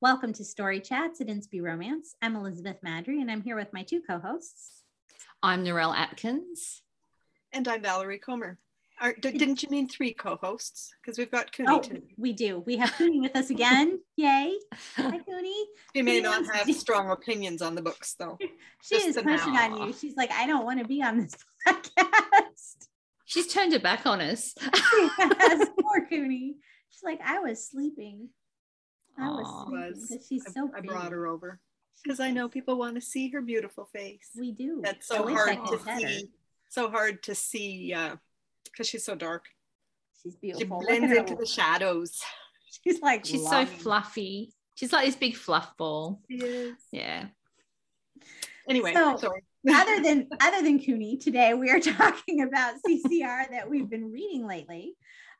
Welcome to Story Chats at Inspy Romance. I'm Elizabeth Maddrey, and I'm here with my two co-hosts. I'm Narelle Atkins. And I'm Valerie Comer. Are, d- didn't you mean three co-hosts? Because we've got Cooney Oh, too. we do. We have Cooney with us again. Yay! Hi, Cooney. She may Cooney not have to- strong opinions on the books, though. She Just is an pushing on you. She's like, I don't want to be on this podcast. She's turned her back on us. Yes, Poor Cooney. She's like, I was sleeping. I was Aw. Was. she's I, so I brought her over because I know people want to see her beautiful face. We do. That's so I hard to have her. see. So hard to see uh, because she's so dark. She's She beautiful. Look at blends into the shadows. She's like, She's so fluffy. She's like this big fluff ball. She is. Yeah. Anyway, So- sorry. Other than other than Cooney, today we are talking about CCR that we've been reading lately.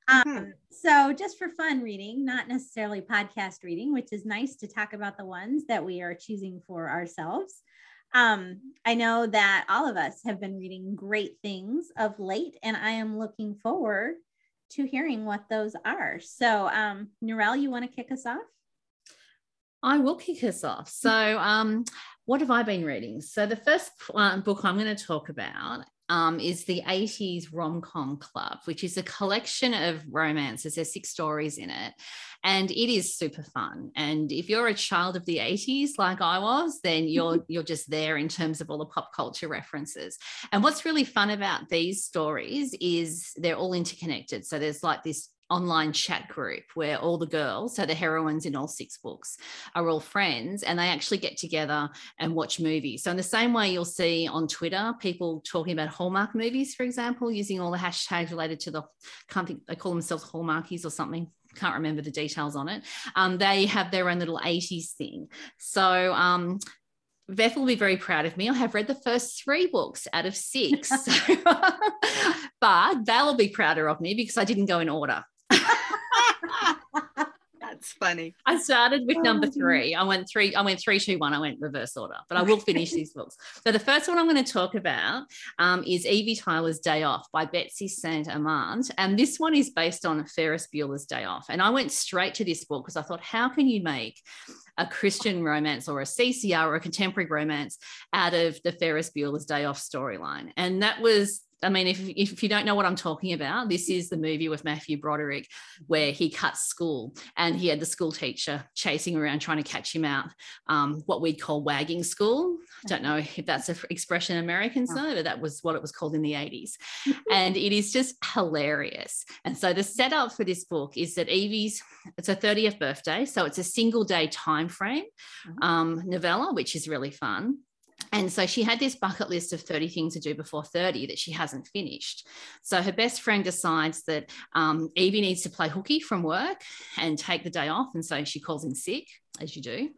Um, Mhm. So just for fun reading, not necessarily podcast reading, which is nice to talk about the ones that we are choosing for ourselves. Um, I know that all of us have been reading great things of late, and I am looking forward to hearing what those are. So, um, Narelle, you want to kick us off? I will kick us off. So, um, what have I been reading? So, the first um, book I'm going to talk about um, is the 80s Rom Com Club, which is a collection of romances. There's six stories in it, and it is super fun. And if you're a child of the 80s, like I was, then you're you're just there in terms of all the pop culture references. And what's really fun about these stories is they're all interconnected. So there's like this online chat group where all the girls, so the heroines in all six books, are all friends and they actually get together and watch movies. So, in the same way, you'll see on Twitter people talking about Hallmark movies, for example, using all the hashtags related to the, can't think, they call themselves Hallmarkies or something. Can't remember the details on it. Um, they have their own little 80s thing. So, um, Beth will be very proud of me. I have read the first three books out of six. So- but will be prouder of me because I didn't go in order. That's funny. I started with number Oh. three. I went three, I went three, two, one. I went reverse order, but I will finish these books. So the first one I'm going to talk about um, is Evie Tyler's Day Off by Betsy Saint Amant. And this one is based on Ferris Bueller's Day Off. And I went straight to this book because I thought, how can you make a Christian romance or a CCR or a contemporary romance out of the Ferris Bueller's Day Off storyline? And that was I mean, if, if you don't know what I'm talking about, this is the movie with Matthew Broderick where he cuts school and he had the school teacher chasing around trying to catch him out, um, what we'd call wagging school. I don't know if that's an expression Americans No. know, but that was what it was called in the 80s. and it is just hilarious. And so the setup for this book is that Evie's, it's her 30th birthday. So it's a single day time frame Mhm. um, novella, which is really fun. And so she had this bucket list of 30 things to do before 30 that she hasn't finished. So her best friend decides that um, Evie needs to play hooky from work and take the day off. And so she calls in sick, as you do.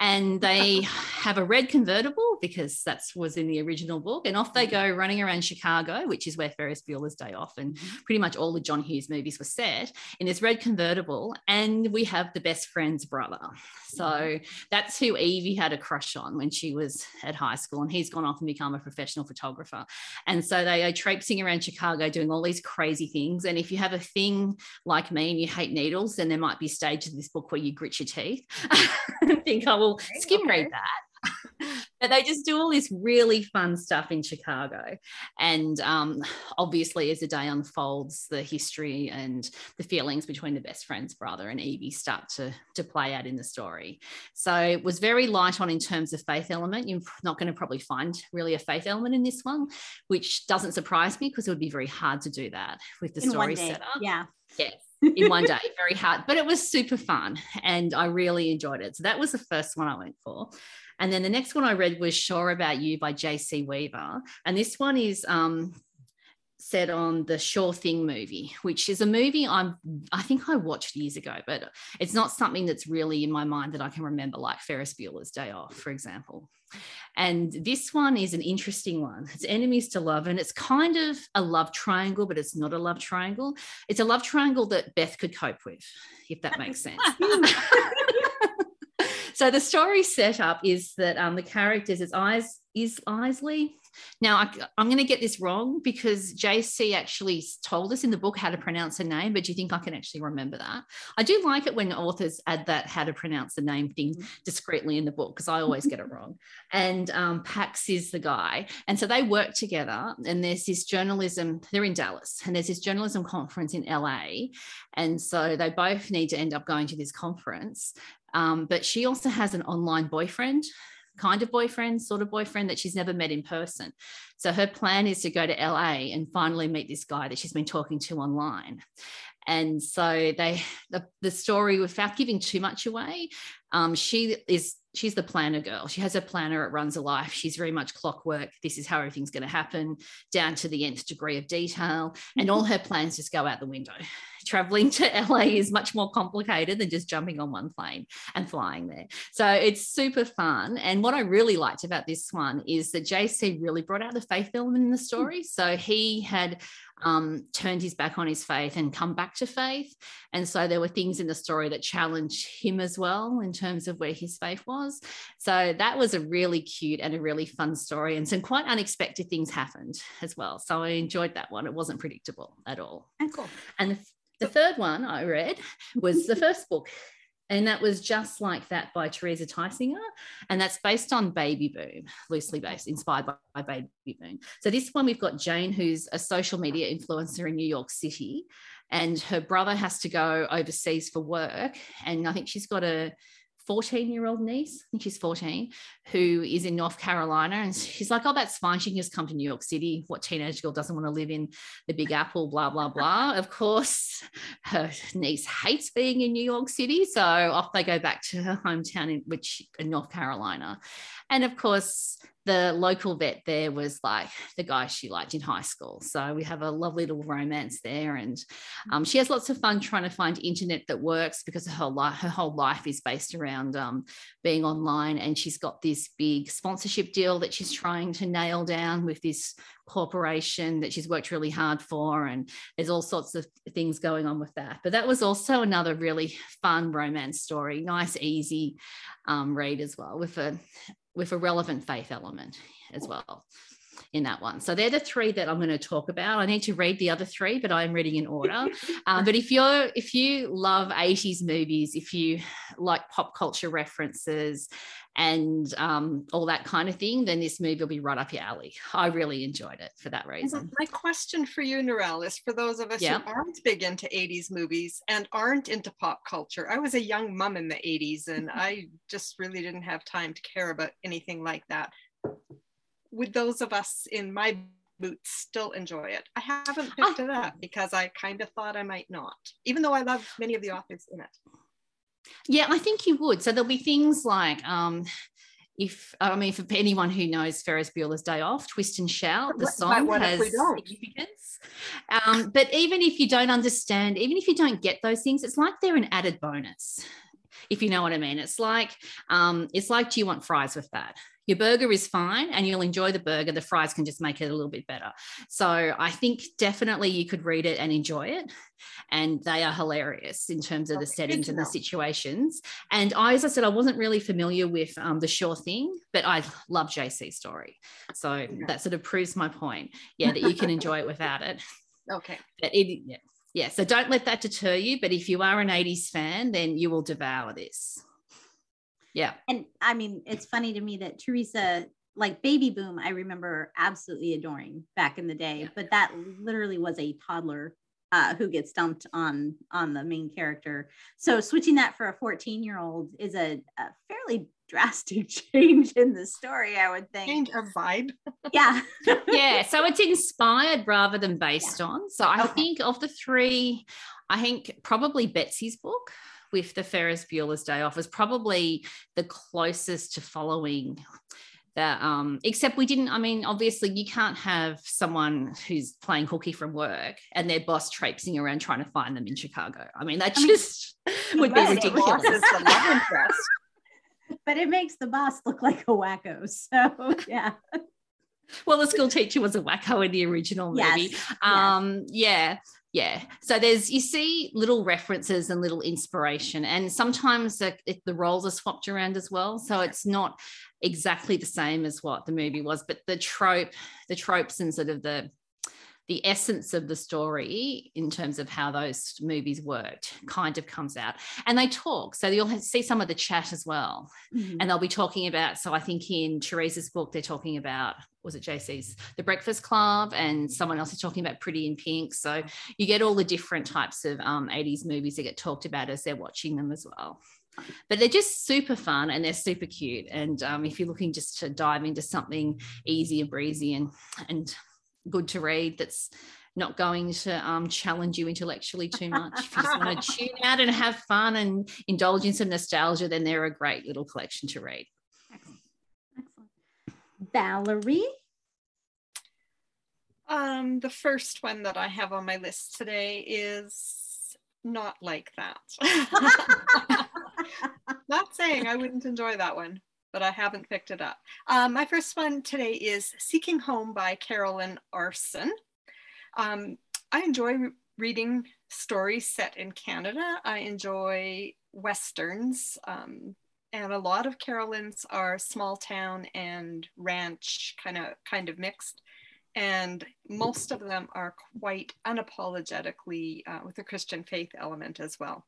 And they have a red convertible because that's was in the original book. And off they mm-hmm. go running around Chicago, which is where Ferris Bueller's Day Off and mm-hmm. pretty much all the John Hughes movies were set in this red convertible. And we have the best friend's brother. So mm-hmm. that's who Evie had a crush on when she was at high school. And he's gone off and become a professional photographer. And so they are traipsing around Chicago doing all these crazy things. And if you have a thing like me and you hate needles, then there might be stages of this book where you grit your teeth and think, oh, I will skim read that. but they just do all this really fun stuff in Chicago. And um, obviously, as the day unfolds, the history and the feelings between the best friend's brother and Evie start to, to play out in the story. So it was very light on in terms of faith element. You're not going to probably find really a faith element in this one, which doesn't surprise me because it would be very hard to do that with the In story set up Yeah. Yes. in one day. Very hard, but it was super fun and I really enjoyed it. So that was the first one I went for. And then the next one I read was Sure About You by J.C. Weaver. And this one is um, set on the Sure Thing movie, which is a movie I'm I think I watched years ago, but it's not something that's really in my mind that I can remember, like Ferris Bueller's Day Off, for example. And this one is an interesting one. It's enemies to love, and it's kind of a love triangle, but it's not a love triangle. It's a love triangle that Beth could cope with, if that makes sense. so the story setup is that um, the characters, it's Is, is Isley, Now, I, am going to get this wrong because JC actually told us in the book how to pronounce her name, but do you think I can actually remember that? I do like it when authors add that how to pronounce the name thing mm-hmm. discreetly in the book because I always get it wrong. And um, Pax is the guy. And so they work together, and there's this journalism, they're in Dallas, and there's this journalism conference in LA. And so they both need to end up going to this conference. Um, but she also has an online boyfriend kind of boyfriend, sort of boyfriend that she's never met in person. So her plan is to go to LA and finally meet this guy that she's been talking to online. And so they the, the story without giving too much away, um, she is she's the planner girl. She has a planner, it runs a life. She's very much clockwork. This is how everything's going to happen, down to the nth degree of detail. And all her plans just go out the window. Traveling to LA is much more complicated than just jumping on one plane and flying there. So it's super fun. And what I really liked about this one is that JC really brought out the faith element in the story. So he had um, turned his back on his faith and come back to faith. And so there were things in the story that challenged him as well in terms of where his faith was. So that was a really cute and a really fun story. And some quite unexpected things happened as well. So I enjoyed that one. It wasn't predictable at all. And cool. And the, the third one I read was the first book and that was just like that by Teresa Tysinger. And that's based on Baby Boom, loosely based, inspired by, by, Baby Boom. So this one, we've got Jane, who's a social media influencer in New York City. And her brother has to go overseas for work. And I think she's got a 14 year old niece, I think she's 14, who is in North Carolina. And she's like, oh, that's fine. She can just come to New York City. What teenage girl doesn't want to live in the Big Apple, blah, blah, blah. of course, her niece hates being in New York City. So off they go back to her hometown, in, which in North Carolina. And of course, the local vet there was like the guy she liked in high school. So we have a lovely little romance there. And um, she has lots of fun trying to find internet that works because her her whole life is based around um, being online. And she's got this big sponsorship deal that she's trying to nail down with this corporation that she's worked really hard for. And there's all sorts of things going on with that. But that was also another really fun romance story, nice, easy um, read as well with a with a relevant faith element as well in that one. So they're the three that I'm going to talk about. I need to read the other three, but I'm reading in order. um, but if you're if you love 80s movies, if you like pop culture references and um, all that kind of thing, then this movie will be right up your alley. I really enjoyed it for that reason. My question for you, Narelle, is for those of us yeah. who aren't big into 80s movies and aren't into pop culture. I was a young mum in the 80s and I just really didn't have time to care about anything like that. Would those of us in my boots still enjoy it? I haven't picked oh. it up because I kind of thought I might not, even though I love many of the authors in it. Yeah, I think you would. So there'll be things like um, if I mean for anyone who knows Ferris Bueller's Day Off, Twist and Shout, the song has significance. Um, but even if you don't understand, even if you don't get those things, it's like they're an added bonus. If you know what I mean, it's like um, it's like, do you want fries with that? Your burger is fine and you'll enjoy the burger. The fries can just make it a little bit better. So I think definitely you could read it and enjoy it. And they are hilarious in terms of the settings and the situations. And I, as I said, I wasn't really familiar with um, the sure thing, but I love JC's story. So yeah. that sort of proves my point. Yeah, that you can enjoy it without it. Okay. But it, yeah. yeah. So don't let that deter you. But if you are an 80s fan, then you will devour this. Yeah. And I mean, it's funny to me that Teresa, like Baby Boom, I remember absolutely adoring back in the day, yeah. but that literally was a toddler uh, who gets dumped on on the main character. So switching that for a 14 year old is a, a, fairly drastic change in the story, I would think. Change of vibe. yeah. yeah. So it's inspired rather than based yeah. on. So I okay. think of the three, I think probably Betsy's book with the Ferris Bueller's Day Off was probably the closest to following that um except we didn't i mean obviously you can't have someone who's playing hooky from work and their boss traipsing around trying to find them in chicago. I mean that just would be ridiculous. but it makes the boss look like a wacko so yeah. Well the school teacher was a wacko in the original movie. Yes, um yes. yeah yeah. So there's you see little references and little inspiration and sometimes the, the roles are swapped around as well. So it's not exactly the same as what the movie was, but the trope, the tropes and sort of the the essence of the story in terms of how those movies worked kind of comes out. And they talk so you'll see some of the chat as well. Mm-hmm. and they'll be talking about so i think in teresa's book they're talking about was it jc's the breakfast club? And someone else is talking about pretty in pink. So you get all the different types of um, 80s movies that get talked about as they're watching them as well. But they're just super fun and they're super cute. And um, if you're looking just to dive into something easy and breezy and and good to read, that's not going to um, challenge you intellectually too much. If you just want to tune out and have fun and indulge in some nostalgia, then they're a great little collection to read. Excellent. Excellent. Valerie. Um, the first one that I have on my list today is not like that. Not saying I wouldn't enjoy that one, but I haven't picked it up. Um, my first one today is Seeking Home by Carolyne Aarsen. Um, I enjoy re reading stories set in Canada. I enjoy Westerns. Um, and a lot of Carolyne's are small town and ranch kind of kind of mixed and most of them are quite unapologetically uh, with a Christian faith element as well.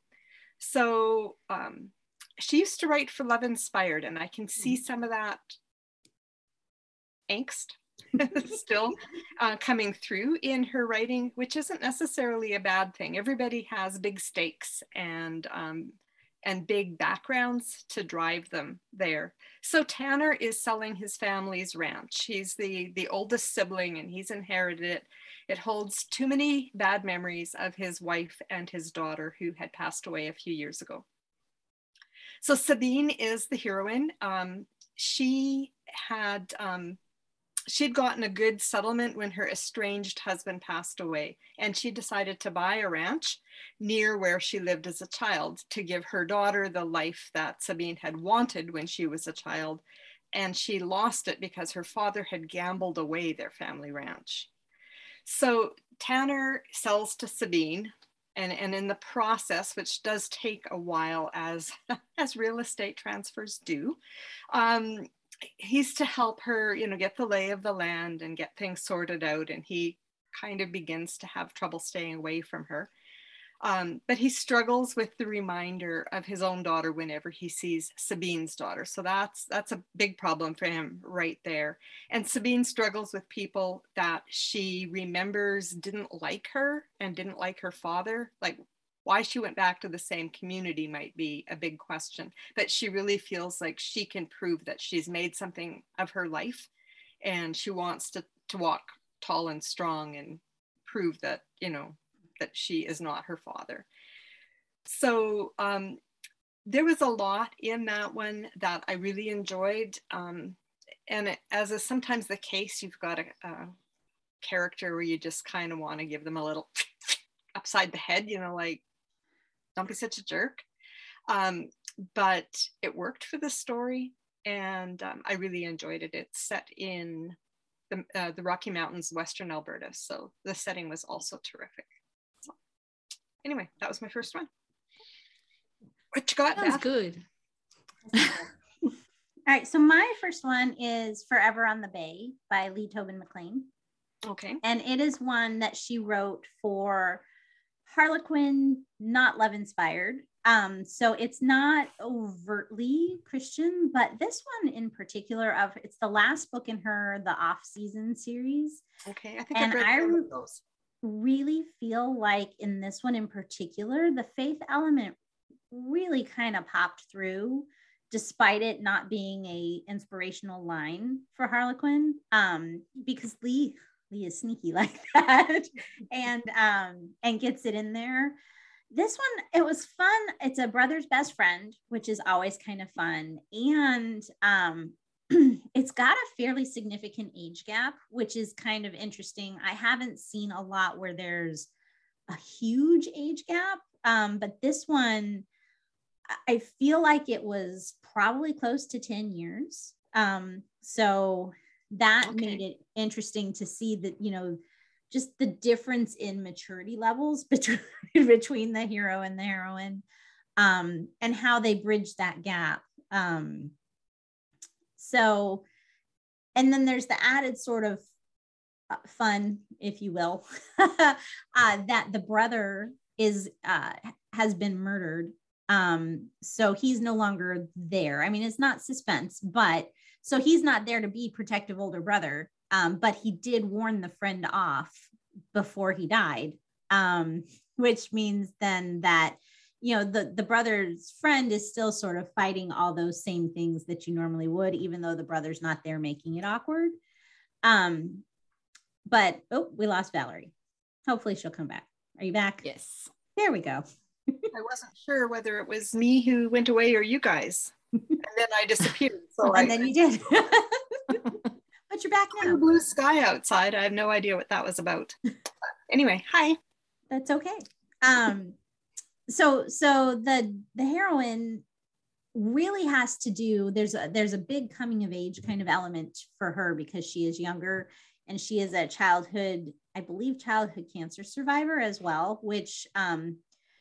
So um, she used to write for Love Inspired, and I can see mm. some of that angst still uh, coming through in her writing, which isn't necessarily a bad thing. Everybody has big stakes and um, and big backgrounds to drive them there. So Tanner is selling his family's ranch. He's the the oldest sibling, and he's inherited it. It holds too many bad memories of his wife and his daughter, who had passed away a few years ago. So Sabine is the heroine. Um, she had um, she'd gotten a good settlement when her estranged husband passed away, and she decided to buy a ranch near where she lived as a child to give her daughter the life that Sabine had wanted when she was a child. And she lost it because her father had gambled away their family ranch. So Tanner sells to Sabine, and, and in the process, which does take a while as, as real estate transfers do, um, he's to help her, you know, get the lay of the land and get things sorted out. And he kind of begins to have trouble staying away from her. Um, but he struggles with the reminder of his own daughter whenever he sees Sabine's daughter. So that's that's a big problem for him right there. And Sabine struggles with people that she remembers didn't like her and didn't like her father. Like why she went back to the same community might be a big question. But she really feels like she can prove that she's made something of her life and she wants to, to walk tall and strong and prove that, you know, that she is not her father. So um, there was a lot in that one that I really enjoyed. Um, and it, as is sometimes the case, you've got a, a character where you just kind of want to give them a little upside the head, you know, like, don't be such a jerk. Um, but it worked for the story and um, I really enjoyed it. It's set in the, uh, the Rocky Mountains, Western Alberta. So the setting was also terrific anyway, that was my first one. What you got? That's good. All right. So my first one is Forever on the Bay by Lee Tobin McClain. Okay. And it is one that she wrote for Harlequin, not love inspired. Um, so it's not overtly Christian, but this one in particular of it's the last book in her the off season series. Okay, I think and I've read I, those really feel like in this one in particular, the faith element really kind of popped through despite it not being a inspirational line for Harlequin um, because Lee Lee is sneaky like that and um, and gets it in there. This one it was fun. It's a brother's best friend, which is always kind of fun and um, it's got a fairly significant age gap, which is kind of interesting. I haven't seen a lot where there's a huge age gap, um, but this one, I feel like it was probably close to 10 years. Um, so that okay. made it interesting to see that, you know, just the difference in maturity levels between, between the hero and the heroine um, and how they bridge that gap. Um, so, and then there's the added sort of uh, fun, if you will, uh, that the brother is uh, has been murdered. Um, so he's no longer there. I mean, it's not suspense, but so he's not there to be protective older brother. Um, but he did warn the friend off before he died, um, which means then that you know the the brother's friend is still sort of fighting all those same things that you normally would even though the brother's not there making it awkward. Um but oh we lost valerie. Hopefully she'll come back. Are you back? Yes. There we go. I wasn't sure whether it was me who went away or you guys. And then i disappeared so and I, then you did. But you're back now. blue sky outside. I have no idea what that was about. Anyway hi. That's okay. Um so so the the heroine really has to do there's a there's a big coming of age kind of element for her because she is younger and she is a childhood i believe childhood cancer survivor as well which um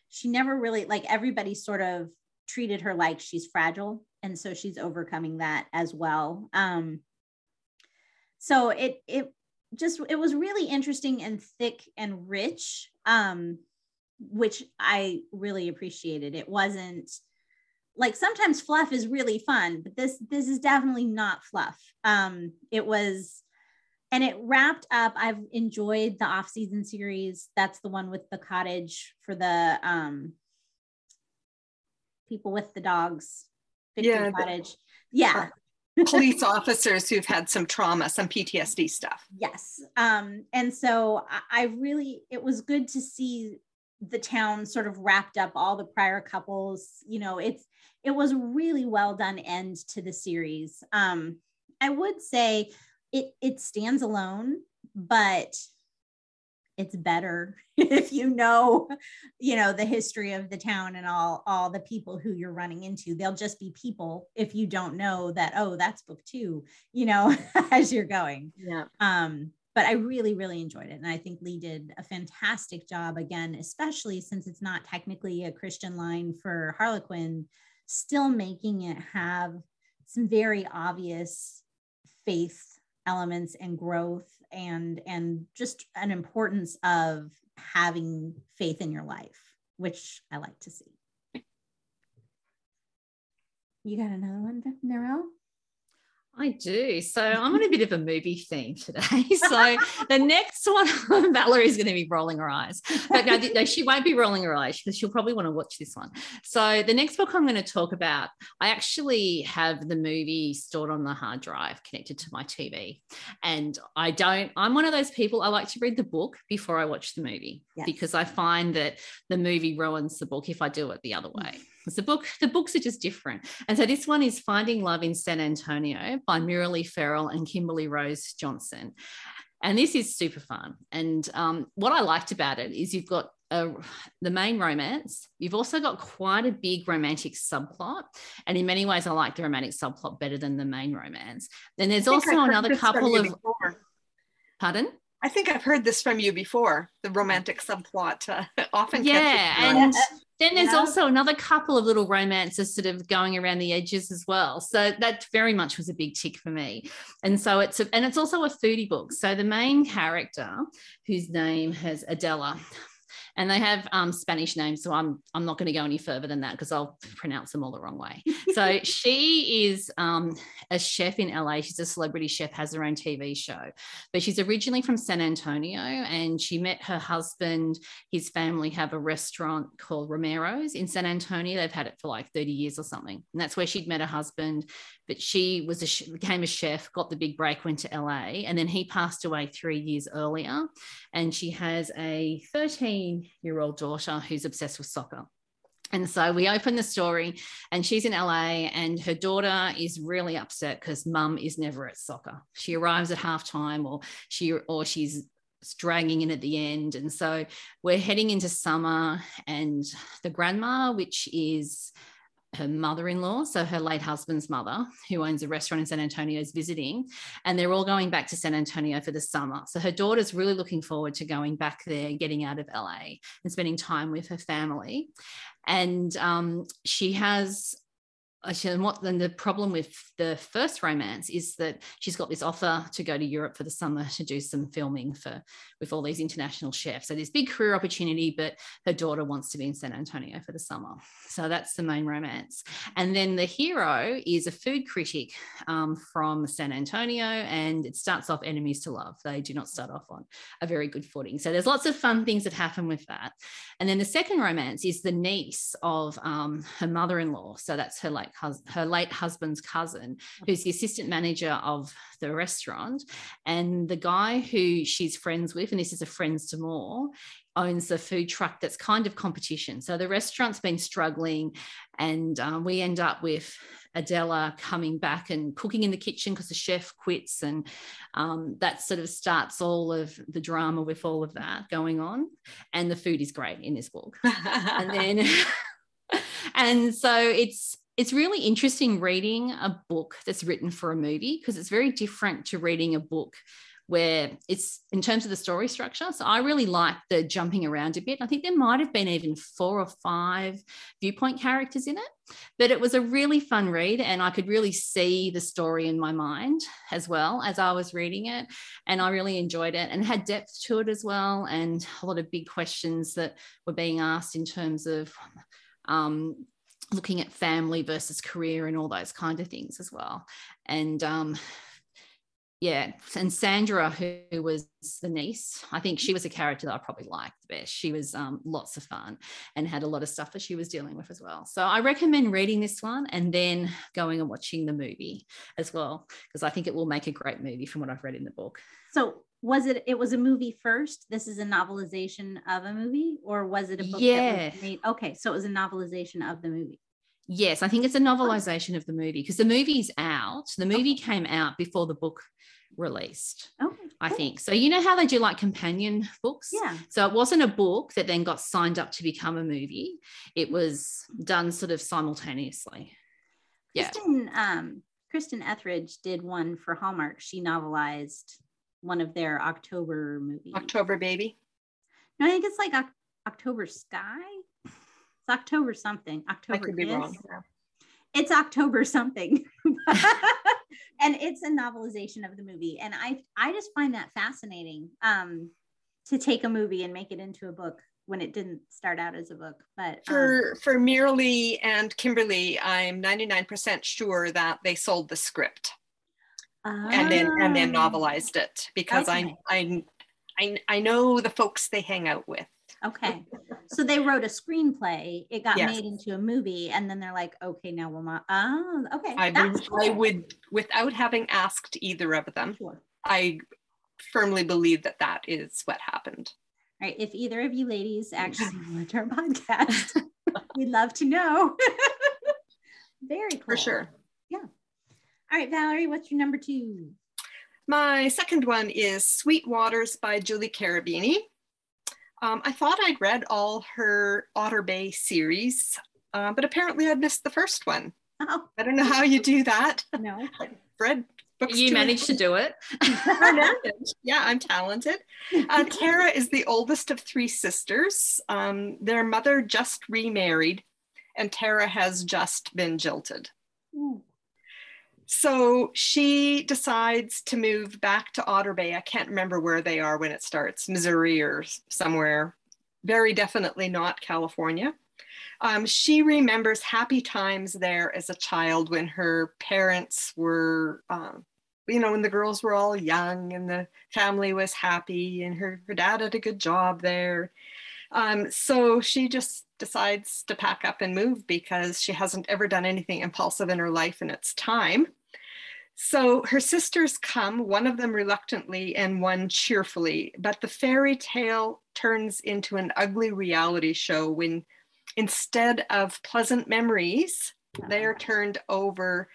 she never really like everybody sort of treated her like she's fragile. And so she's overcoming that as well. Um so it it just it was really interesting and thick and rich. Um which I really appreciated. It wasn't like sometimes fluff is really fun, but this this is definitely not fluff. Um, it was, and it wrapped up. I've enjoyed the off season series. That's the one with the cottage for the um people with the dogs. yeah, cottage. Yeah. police officers who've had some trauma, some PTSD stuff. Yes. Um, and so I, I really, it was good to see the town sort of wrapped up all the prior couples you know it's it was a really well done end to the series. Um i would say it it stands alone but it's better if you know you know the history of the town and all all the people who you're running into. They'll just be people if you don't know that oh that's book two you know as you're going. Yeah. Um but I really, really enjoyed it. And I think Lee did a fantastic job again, especially since it's not technically a Christian line for Harlequin, still making it have some very obvious faith elements and growth and and just an importance of having faith in your life, which I like to see. You got another one, Narelle? I do. So I'm on a bit of a movie theme today. So the next one, on Valerie's going to be rolling her eyes, but no, no, she won't be rolling her eyes because she'll probably want to watch this one. So the next book I'm going to talk about, I actually have the movie stored on the hard drive connected to my TV, and I don't. I'm one of those people. I like to read the book before I watch the movie yes. because I find that the movie ruins the book if I do it the other mm. way. The book, the books are just different. And so this one is Finding Love in San Antonio by Miralee Ferrell and Kimberly Rose Johnson. And this is super fun. And um, what I liked about it is you've got a, the main romance. You've also got quite a big romantic subplot. And in many ways, I like the romantic subplot better than the main romance. Then there's also another couple of. Before. Pardon? I think I've heard this from you before. The romantic subplot uh, often. Yeah, and then there's also another couple of little romances sort of going around the edges as well. So that very much was a big tick for me. And so it's a, and it's also a foodie book. So the main character, whose name has Adela, and they have um, Spanish names. So I'm I'm not going to go any further than that because I'll pronounce them all the wrong way. so she is um, a chef in LA. She's a celebrity chef, has her own TV show, but she's originally from San Antonio, and she met her husband. His family have a restaurant called Romero's in San Antonio. They've had it for like 30 years or something, and that's where she'd met her husband. But she was a became a chef, got the big break, went to LA, and then he passed away three years earlier. And she has a 13 year old daughter who's obsessed with soccer. And so we open the story, and she's in LA, and her daughter is really upset because mum is never at soccer. She arrives at halftime, or she or she's dragging in at the end. And so we're heading into summer, and the grandma, which is her mother-in-law, so her late husband's mother, who owns a restaurant in San Antonio, is visiting, and they're all going back to San Antonio for the summer. So her daughter's really looking forward to going back there, getting out of LA, and spending time with her family. And um, she has and what then the problem with the first romance is that she's got this offer to go to Europe for the summer to do some filming for with all these international chefs. So this big career opportunity, but her daughter wants to be in San Antonio for the summer. So that's the main romance. And then the hero is a food critic um, from San Antonio, and it starts off enemies to love. They do not start off on a very good footing. So there's lots of fun things that happen with that. And then the second romance is the niece of um, her mother-in-law. So that's her like hus- her late husband's cousin, who's the assistant manager of the restaurant. And the guy who she's friends with, and this is a friends to more, owns the food truck that's kind of competition. So the restaurant's been struggling, and um, we end up with Adela coming back and cooking in the kitchen because the chef quits, and um, that sort of starts all of the drama with all of that going on. And the food is great in this book, and then. and so it's it's really interesting reading a book that's written for a movie because it's very different to reading a book where it's in terms of the story structure. So I really like the jumping around a bit. I think there might have been even four or five viewpoint characters in it, but it was a really fun read. And I could really see the story in my mind as well as I was reading it. And I really enjoyed it and had depth to it as well. And a lot of big questions that were being asked in terms of um, looking at family versus career and all those kind of things as well. And um, yeah, and Sandra, who, was the niece, I think she was a character that I probably liked the best. She was um, lots of fun and had a lot of stuff that she was dealing with as well. So I recommend reading this one and then going and watching the movie as well, because I think it will make a great movie from what I've read in the book. So was it it was a movie first? This is a novelization of a movie? Or was it a book yeah okay so it was a novelization of the movie. Yes i think it's a novelization of the movie because the movie's out. The movie okay. came out before the book released okay i think. So you know how they do like companion books? Yeah. So it wasn't a book that then got signed up to become a movie. It was done sort of simultaneously. Yeah. Um kristen Ethridge did one for Hallmark. She novelized one of their October movies. October Baby. No, I think it's like o- October Sky. It's October something. October. I could be wrong. It's October something, and it's a novelization of the movie. And I I just find that fascinating. Um, to take a movie and make it into a book when it didn't start out as a book. But um, for for Miralee and Kimberly, I'm 99% sure that they sold the script and then and then ah. novelized it because okay. I, I I I know the folks they hang out with. Okay. So they wrote a screenplay, it got yes. made into a movie, and then they're like, okay, now we'll not. Oh, okay. I would, cool. I would, without having asked either of them, sure. I firmly believe that that is what happened. All right. If either of you ladies actually watch our podcast, we'd love to know. Very cool. For sure. Yeah. All right, Valerie, what's your number two? My second one is Sweet Waters by Julie Carobini. Um, I thought I'd read all her Otter Bay series, uh, but apparently I'd missed the first one. Oh. I don't know how you do that. No. I've read books. You managed to do it. yeah, I'm talented. Uh, Tara is the oldest of three sisters. Um, their mother just remarried, and Tara has just been jilted. Ooh. So she decides to move back to Otter Bay. I can't remember where they are when it starts, Missouri or somewhere. Very definitely not California. Um, she remembers happy times there as a child when her parents were, um, you know, when the girls were all young and the family was happy and her, her dad had a good job there. Um, so she just decides to pack up and move because she hasn't ever done anything impulsive in her life and it's time. So her sisters come, one of them reluctantly and one cheerfully, but the fairy tale turns into an ugly reality show when instead of pleasant memories, they are turned over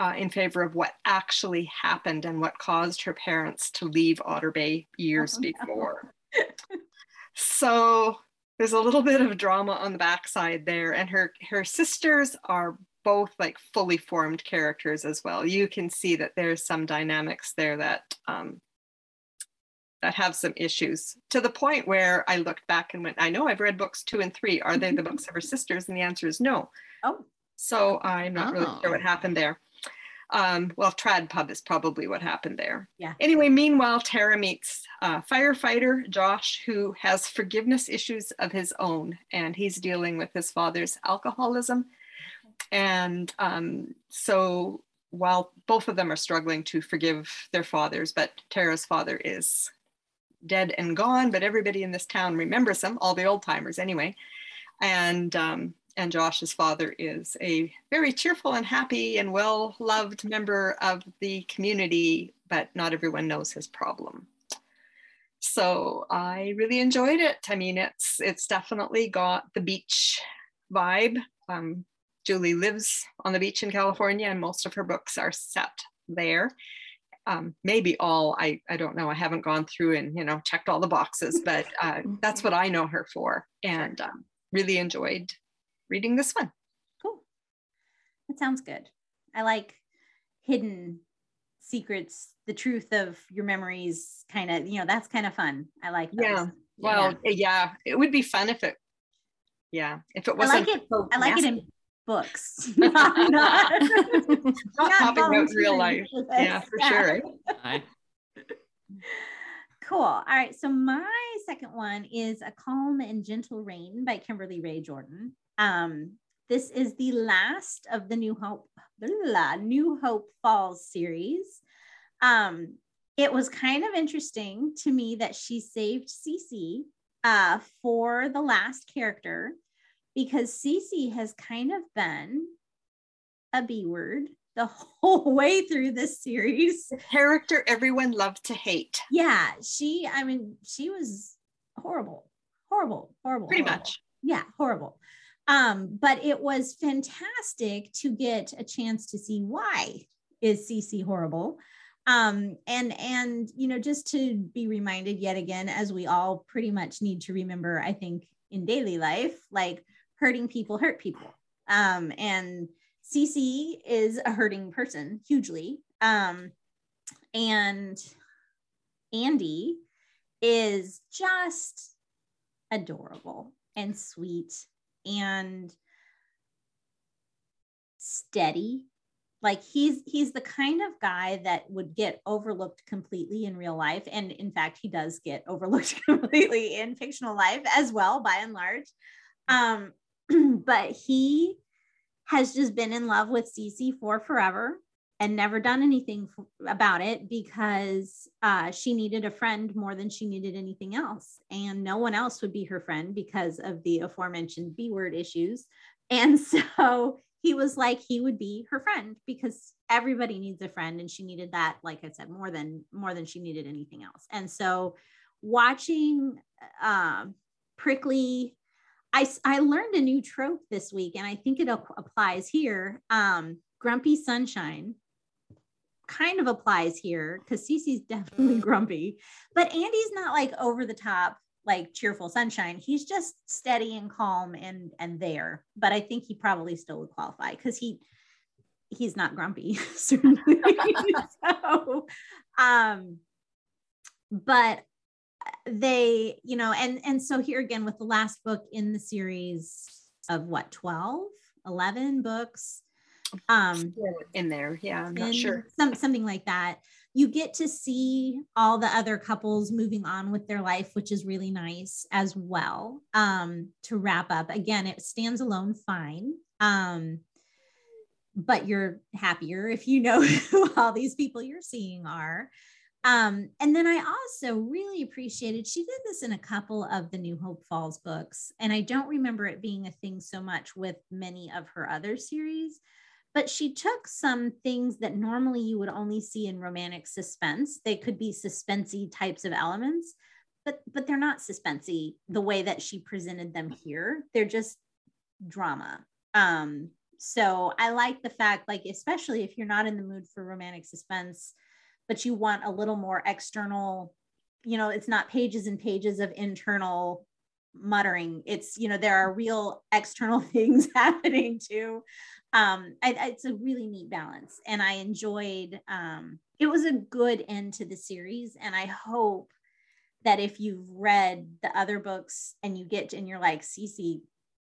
uh, in favor of what actually happened and what caused her parents to leave Otter Bay years oh, before. So there's a little bit of drama on the backside there and her her sisters are both like fully formed characters as well you can see that there's some dynamics there that um, that have some issues to the point where i looked back and went i know i've read books two and three are they the books of her sisters and the answer is no oh So I'm not oh. really sure what oh. happened there. Um, well, Trad Pub is probably what happened there. Yeah. Anyway, meanwhile, Tara meets uh, firefighter Josh, who has forgiveness issues of his own, and he's dealing with his father's alcoholism. And um, so while both of them are struggling to forgive their fathers, but Tara's father is dead and gone, but everybody in this town remembers him, all the old timers anyway. And um, and Josh's father is a very cheerful and happy and well loved member of the community, but not everyone knows his problem. So I really enjoyed it. I mean, it's it's definitely got the beach vibe. Um, Julie lives on the beach in California, and most of her books are set there. Um, maybe all I, I don't know. I haven't gone through and you know checked all the boxes, but uh, that's what I know her for, and um, really enjoyed reading this one. Cool. That sounds good. I like hidden secrets, the truth of your memories, kind of, you know, that's kind of fun. I like those. Yeah. Well, yeah. yeah. it would be fun if it, yeah, if it wasn't. I like it. So I like it in books. not, not, not popping out real life. Yeah, for yeah. sure. Cool. All right. So my second one is A Calm and Gentle Rain by Kimberly Rae Jordan. Um, this is the last of the New Hope, blah, New Hope Falls series. Um, it was kind of interesting to me that she saved Cece uh, for the last character because Cece has kind of been a B word the whole way through this series. The character everyone loved to hate. Yeah, she, I mean, she was horrible, horrible, horrible. Pretty horrible. much. Yeah, horrible. Um, but it was fantastic to get a chance to see why is Cece horrible. Um, and and you know, just to be reminded yet again, as we all pretty much need to remember, I think in daily life, like hurting people hurt people. Um, and Cece is a hurting person hugely. Um, and Andy is just adorable and sweet and steady. Like he's he's the kind of guy that would get overlooked completely in real life. And in fact he does get overlooked completely in fictional life as well by and large. Um but he has just been in love with Cece for forever and never done anything f- about it because uh, she needed a friend more than she needed anything else. And no one else would be her friend because of the aforementioned B word issues. And so he was like, he would be her friend because everybody needs a friend. And she needed that, like I said, more than more than she needed anything else. And so watching uh, prickly I, I learned a new trope this week and I think it applies here. Um, grumpy sunshine kind of applies here because Cece's definitely mm. grumpy, but Andy's not like over the top, like cheerful sunshine. He's just steady and calm and and there. But I think he probably still would qualify because he he's not grumpy certainly. so, um, but they, you know, and and so here again with the last book in the series of what 12, 11 books um in there yeah i'm not sure. some, something like that. You get to see all the other couples moving on with their life which is really nice as well um to wrap up. Again it stands alone fine um but you're happier if you know who all these people you're seeing are. Um, and then I also really appreciated she did this in a couple of the New Hope Falls books, and I don't remember it being a thing so much with many of her other series but she took some things that normally you would only see in romantic suspense. They could be suspensey types of elements, but but they're not suspensey the way that she presented them here. They're just drama. Um, so I like the fact, like, especially if you're not in the mood for romantic suspense, but you want a little more external, you know, it's not pages and pages of internal muttering. It's, you know, there are real external things happening too um, I, it's a really neat balance, and I enjoyed. Um, it was a good end to the series, and I hope that if you've read the other books and you get and you're like Cece,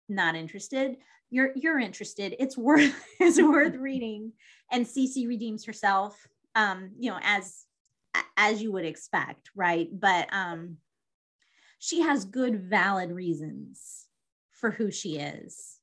not interested, you're you're interested, it's worth it's worth reading. And Cece redeems herself, um, you know, as as you would expect, right? But um, she has good, valid reasons for who she is.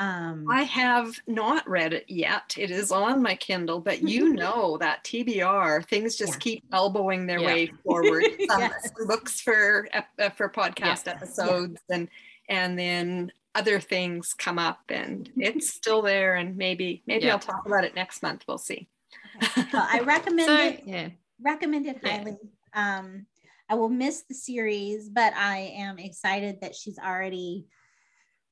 Um, I have not read it yet. It is on my Kindle, but you know that TBR things just yeah. keep elbowing their yeah. way forward. Some yes. books for uh, for podcast yeah. episodes, and and then other things come up, and it's still there. And maybe maybe I'll talk about it next month. We'll see. Okay. Well, I recommend so, it. Yeah. Recommend it highly. Um, I will miss the series, but I am excited that she's already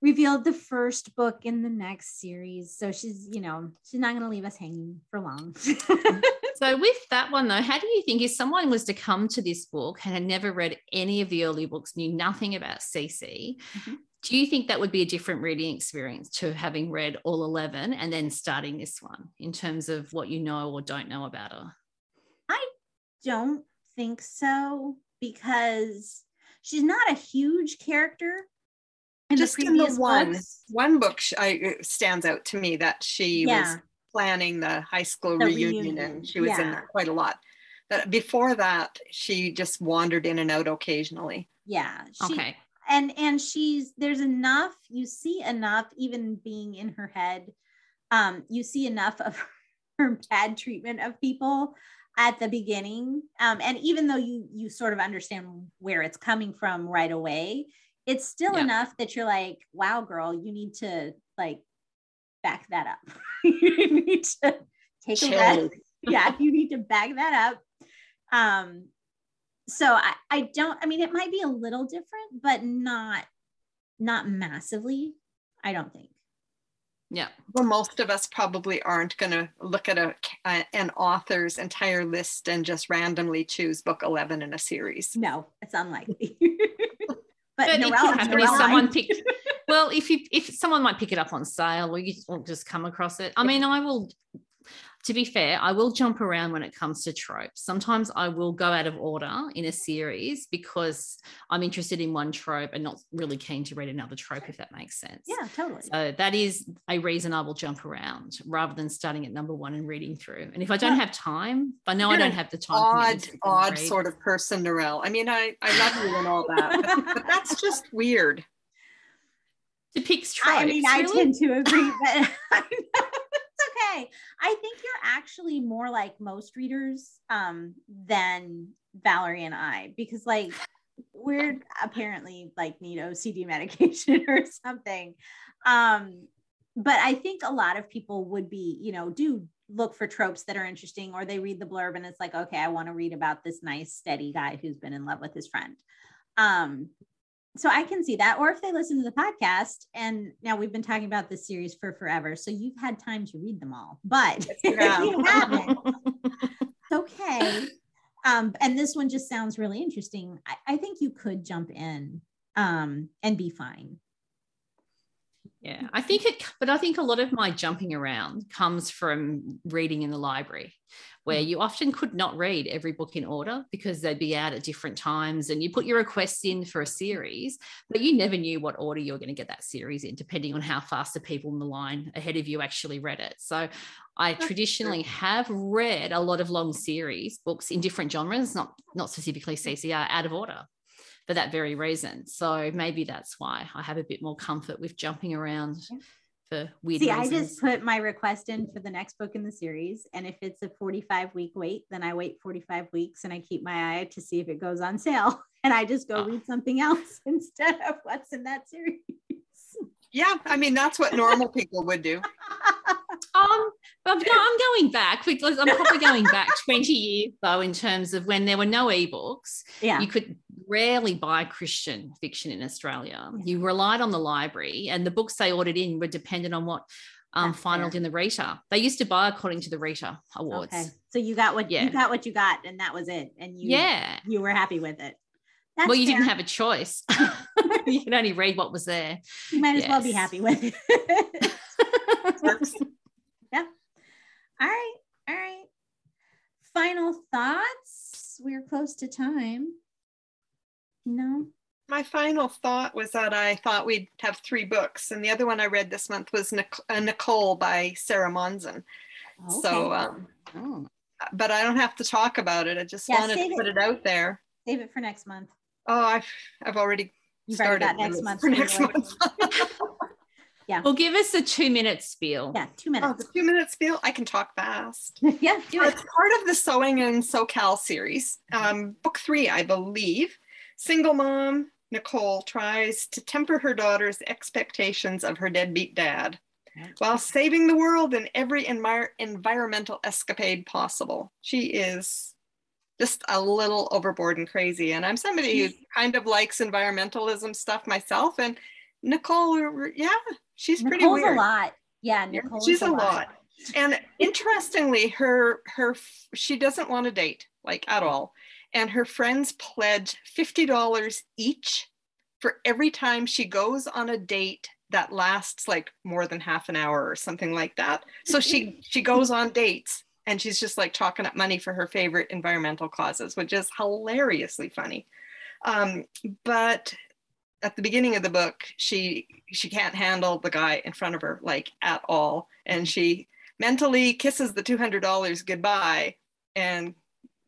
revealed the first book in the next series. So she's, you know, she's not going to leave us hanging for long. so with that one though, how do you think if someone was to come to this book and had never read any of the early books, knew nothing about Cece, mm-hmm. do you think that would be a different reading experience to having read all 11 and then starting this one in terms of what you know or don't know about her? I don't think so because she's not a huge character in just the in the one books. one book I, stands out to me that she yeah. was planning the high school the reunion, reunion, and she was yeah. in there quite a lot but before that she just wandered in and out occasionally yeah she, okay and and she's there's enough you see enough even being in her head um you see enough of her bad treatment of people at the beginning um and even though you you sort of understand where it's coming from right away it's still yeah. enough that you're like, wow, girl, you need to like back that up. you need to take Chill. a rest. yeah, you need to back that up. Um, so I, I don't, I mean, it might be a little different, but not not massively, I don't think. Yeah. Well, most of us probably aren't going to look at a, a, an author's entire list and just randomly choose book 11 in a series. No, it's unlikely. But, but it could happen if someone picked. well, if you if someone might pick it up on sale, or you just come across it. I mean, I will to be fair, I will jump around when it comes to tropes. Sometimes I will go out of order in a series because I'm interested in one trope and not really keen to read another trope, if that makes sense. Yeah, totally. So that is a reason I will jump around rather than starting at number one and reading through. And if I don't have time, I know I don't have the time. Odd, odd sort of person, Narelle. I mean, I, I love you and all that, but, but that's just weird. Depicts tropes. I mean, I tend to agree, but okay. I think you're actually more like most readers um, than Valerie and I, because like we're apparently like need OCD medication or something. Um, but I think a lot of people would be, you know, do look for tropes that are interesting, or they read the blurb and it's like, okay, I want to read about this nice, steady guy who's been in love with his friend. Um, so I can see that. Or if they listen to the podcast, and now we've been talking about this series for forever, so you've had time to read them all. But if you haven't, it's okay. Um, and this one just sounds really interesting. I, I think you could jump in um, and be fine. Yeah, I think it, but I think a lot of my jumping around comes from reading in the library where mm. you often could not read every book in order because they'd be out at different times and you put your requests in for a series but you never knew what order you were going to get that series in depending on how fast the people in the line ahead of you actually read it. So i traditionally have read a lot of long series books in different genres not not specifically ccr out of order for that very reason so maybe that's why i have a bit more comfort with jumping around for weird See, reasons. I just put my request in for the next book in the series. And if it's a 45 week wait, then I wait 45 weeks and I keep my eye to see if it goes on sale. And I just go oh. read something else instead of what's in that series. Yeah, I mean that's what normal people would do. Um, but no, I'm going back because I'm probably going back 20 years though in terms of when there were no ebooks. Yeah, you could rarely buy Christian fiction in Australia. You relied on the library, and the books they ordered in were dependent on what um, finaled in the Rita. They used to buy according to the Rita awards. Okay. So you got what yeah. you got what you got, and that was it. And you yeah you were happy with it. That's well, you fair. didn't have a choice. you can only read what was there. You might as yes. well be happy with it. yeah. All right. All right. Final thoughts. We're close to time. No. my final thought was that I thought we'd have three books, and the other one I read this month was Nic- uh, Nicole by Sarah Monzon. Okay. So, um, oh. but I don't have to talk about it. I just yeah, wanted to put it. it out there. Save it for next month. Oh, I've I've already you started that next month. For next month. yeah. Well, give us a two minute spiel. Yeah, two minutes. Oh, the two minute spiel. I can talk fast. yeah, do it. It's part of the Sewing in SoCal series, um, book three, I believe. Single mom Nicole tries to temper her daughter's expectations of her deadbeat dad while saving the world in every envir- environmental escapade possible. She is just a little overboard and crazy. And I'm somebody who kind of likes environmentalism stuff myself. And Nicole, yeah, she's Nicole's pretty weird. a lot. Yeah, Nicole. She's a lot. lot. And interestingly, her her she doesn't want to date like at all. And her friends pledge $50 each for every time she goes on a date that lasts like more than half an hour or something like that. So she she goes on dates and she's just like chalking up money for her favorite environmental causes, which is hilariously funny. Um, but at the beginning of the book, she she can't handle the guy in front of her like at all, and she mentally kisses the two hundred dollars goodbye and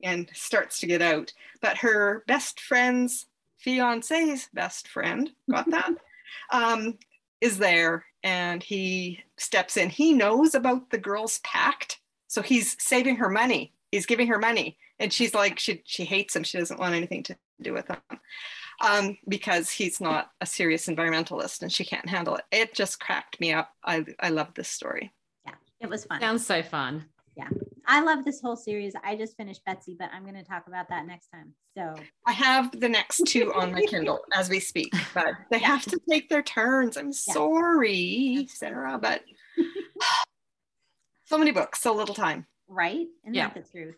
and starts to get out. But her best friend's fiance's best friend, got that, um, is there and he steps in. He knows about the girl's pact. So he's saving her money. He's giving her money. And she's like, she, she hates him. She doesn't want anything to do with him um, because he's not a serious environmentalist and she can't handle it. It just cracked me up. I, I love this story. Yeah, it was fun. Sounds so fun. Yeah. I love this whole series. I just finished Betsy, but I'm going to talk about that next time. So I have the next two on my Kindle as we speak, but they yeah. have to take their turns. I'm yeah. sorry, Sarah, but so many books, so little time. Right? And yeah. that's the truth.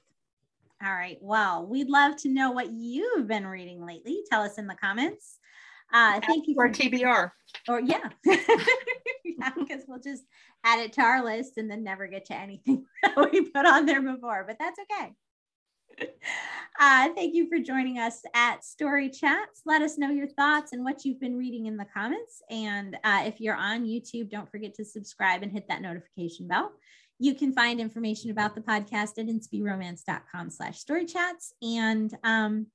All right. Well, we'd love to know what you've been reading lately. Tell us in the comments. Uh, thank you for TBR. Or yeah, yeah, because we'll just add it to our list and then never get to anything that we put on there before. But that's okay. Uh, thank you for joining us at Story Chats. Let us know your thoughts and what you've been reading in the comments. And uh, if you're on YouTube, don't forget to subscribe and hit that notification bell. You can find information about the podcast at inspyromance.com slash story chats. And um,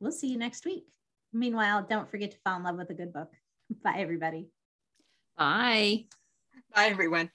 we'll see you next week. Meanwhile, don't forget to fall in love with a good book. Bye, everybody. Bye. Bye, everyone.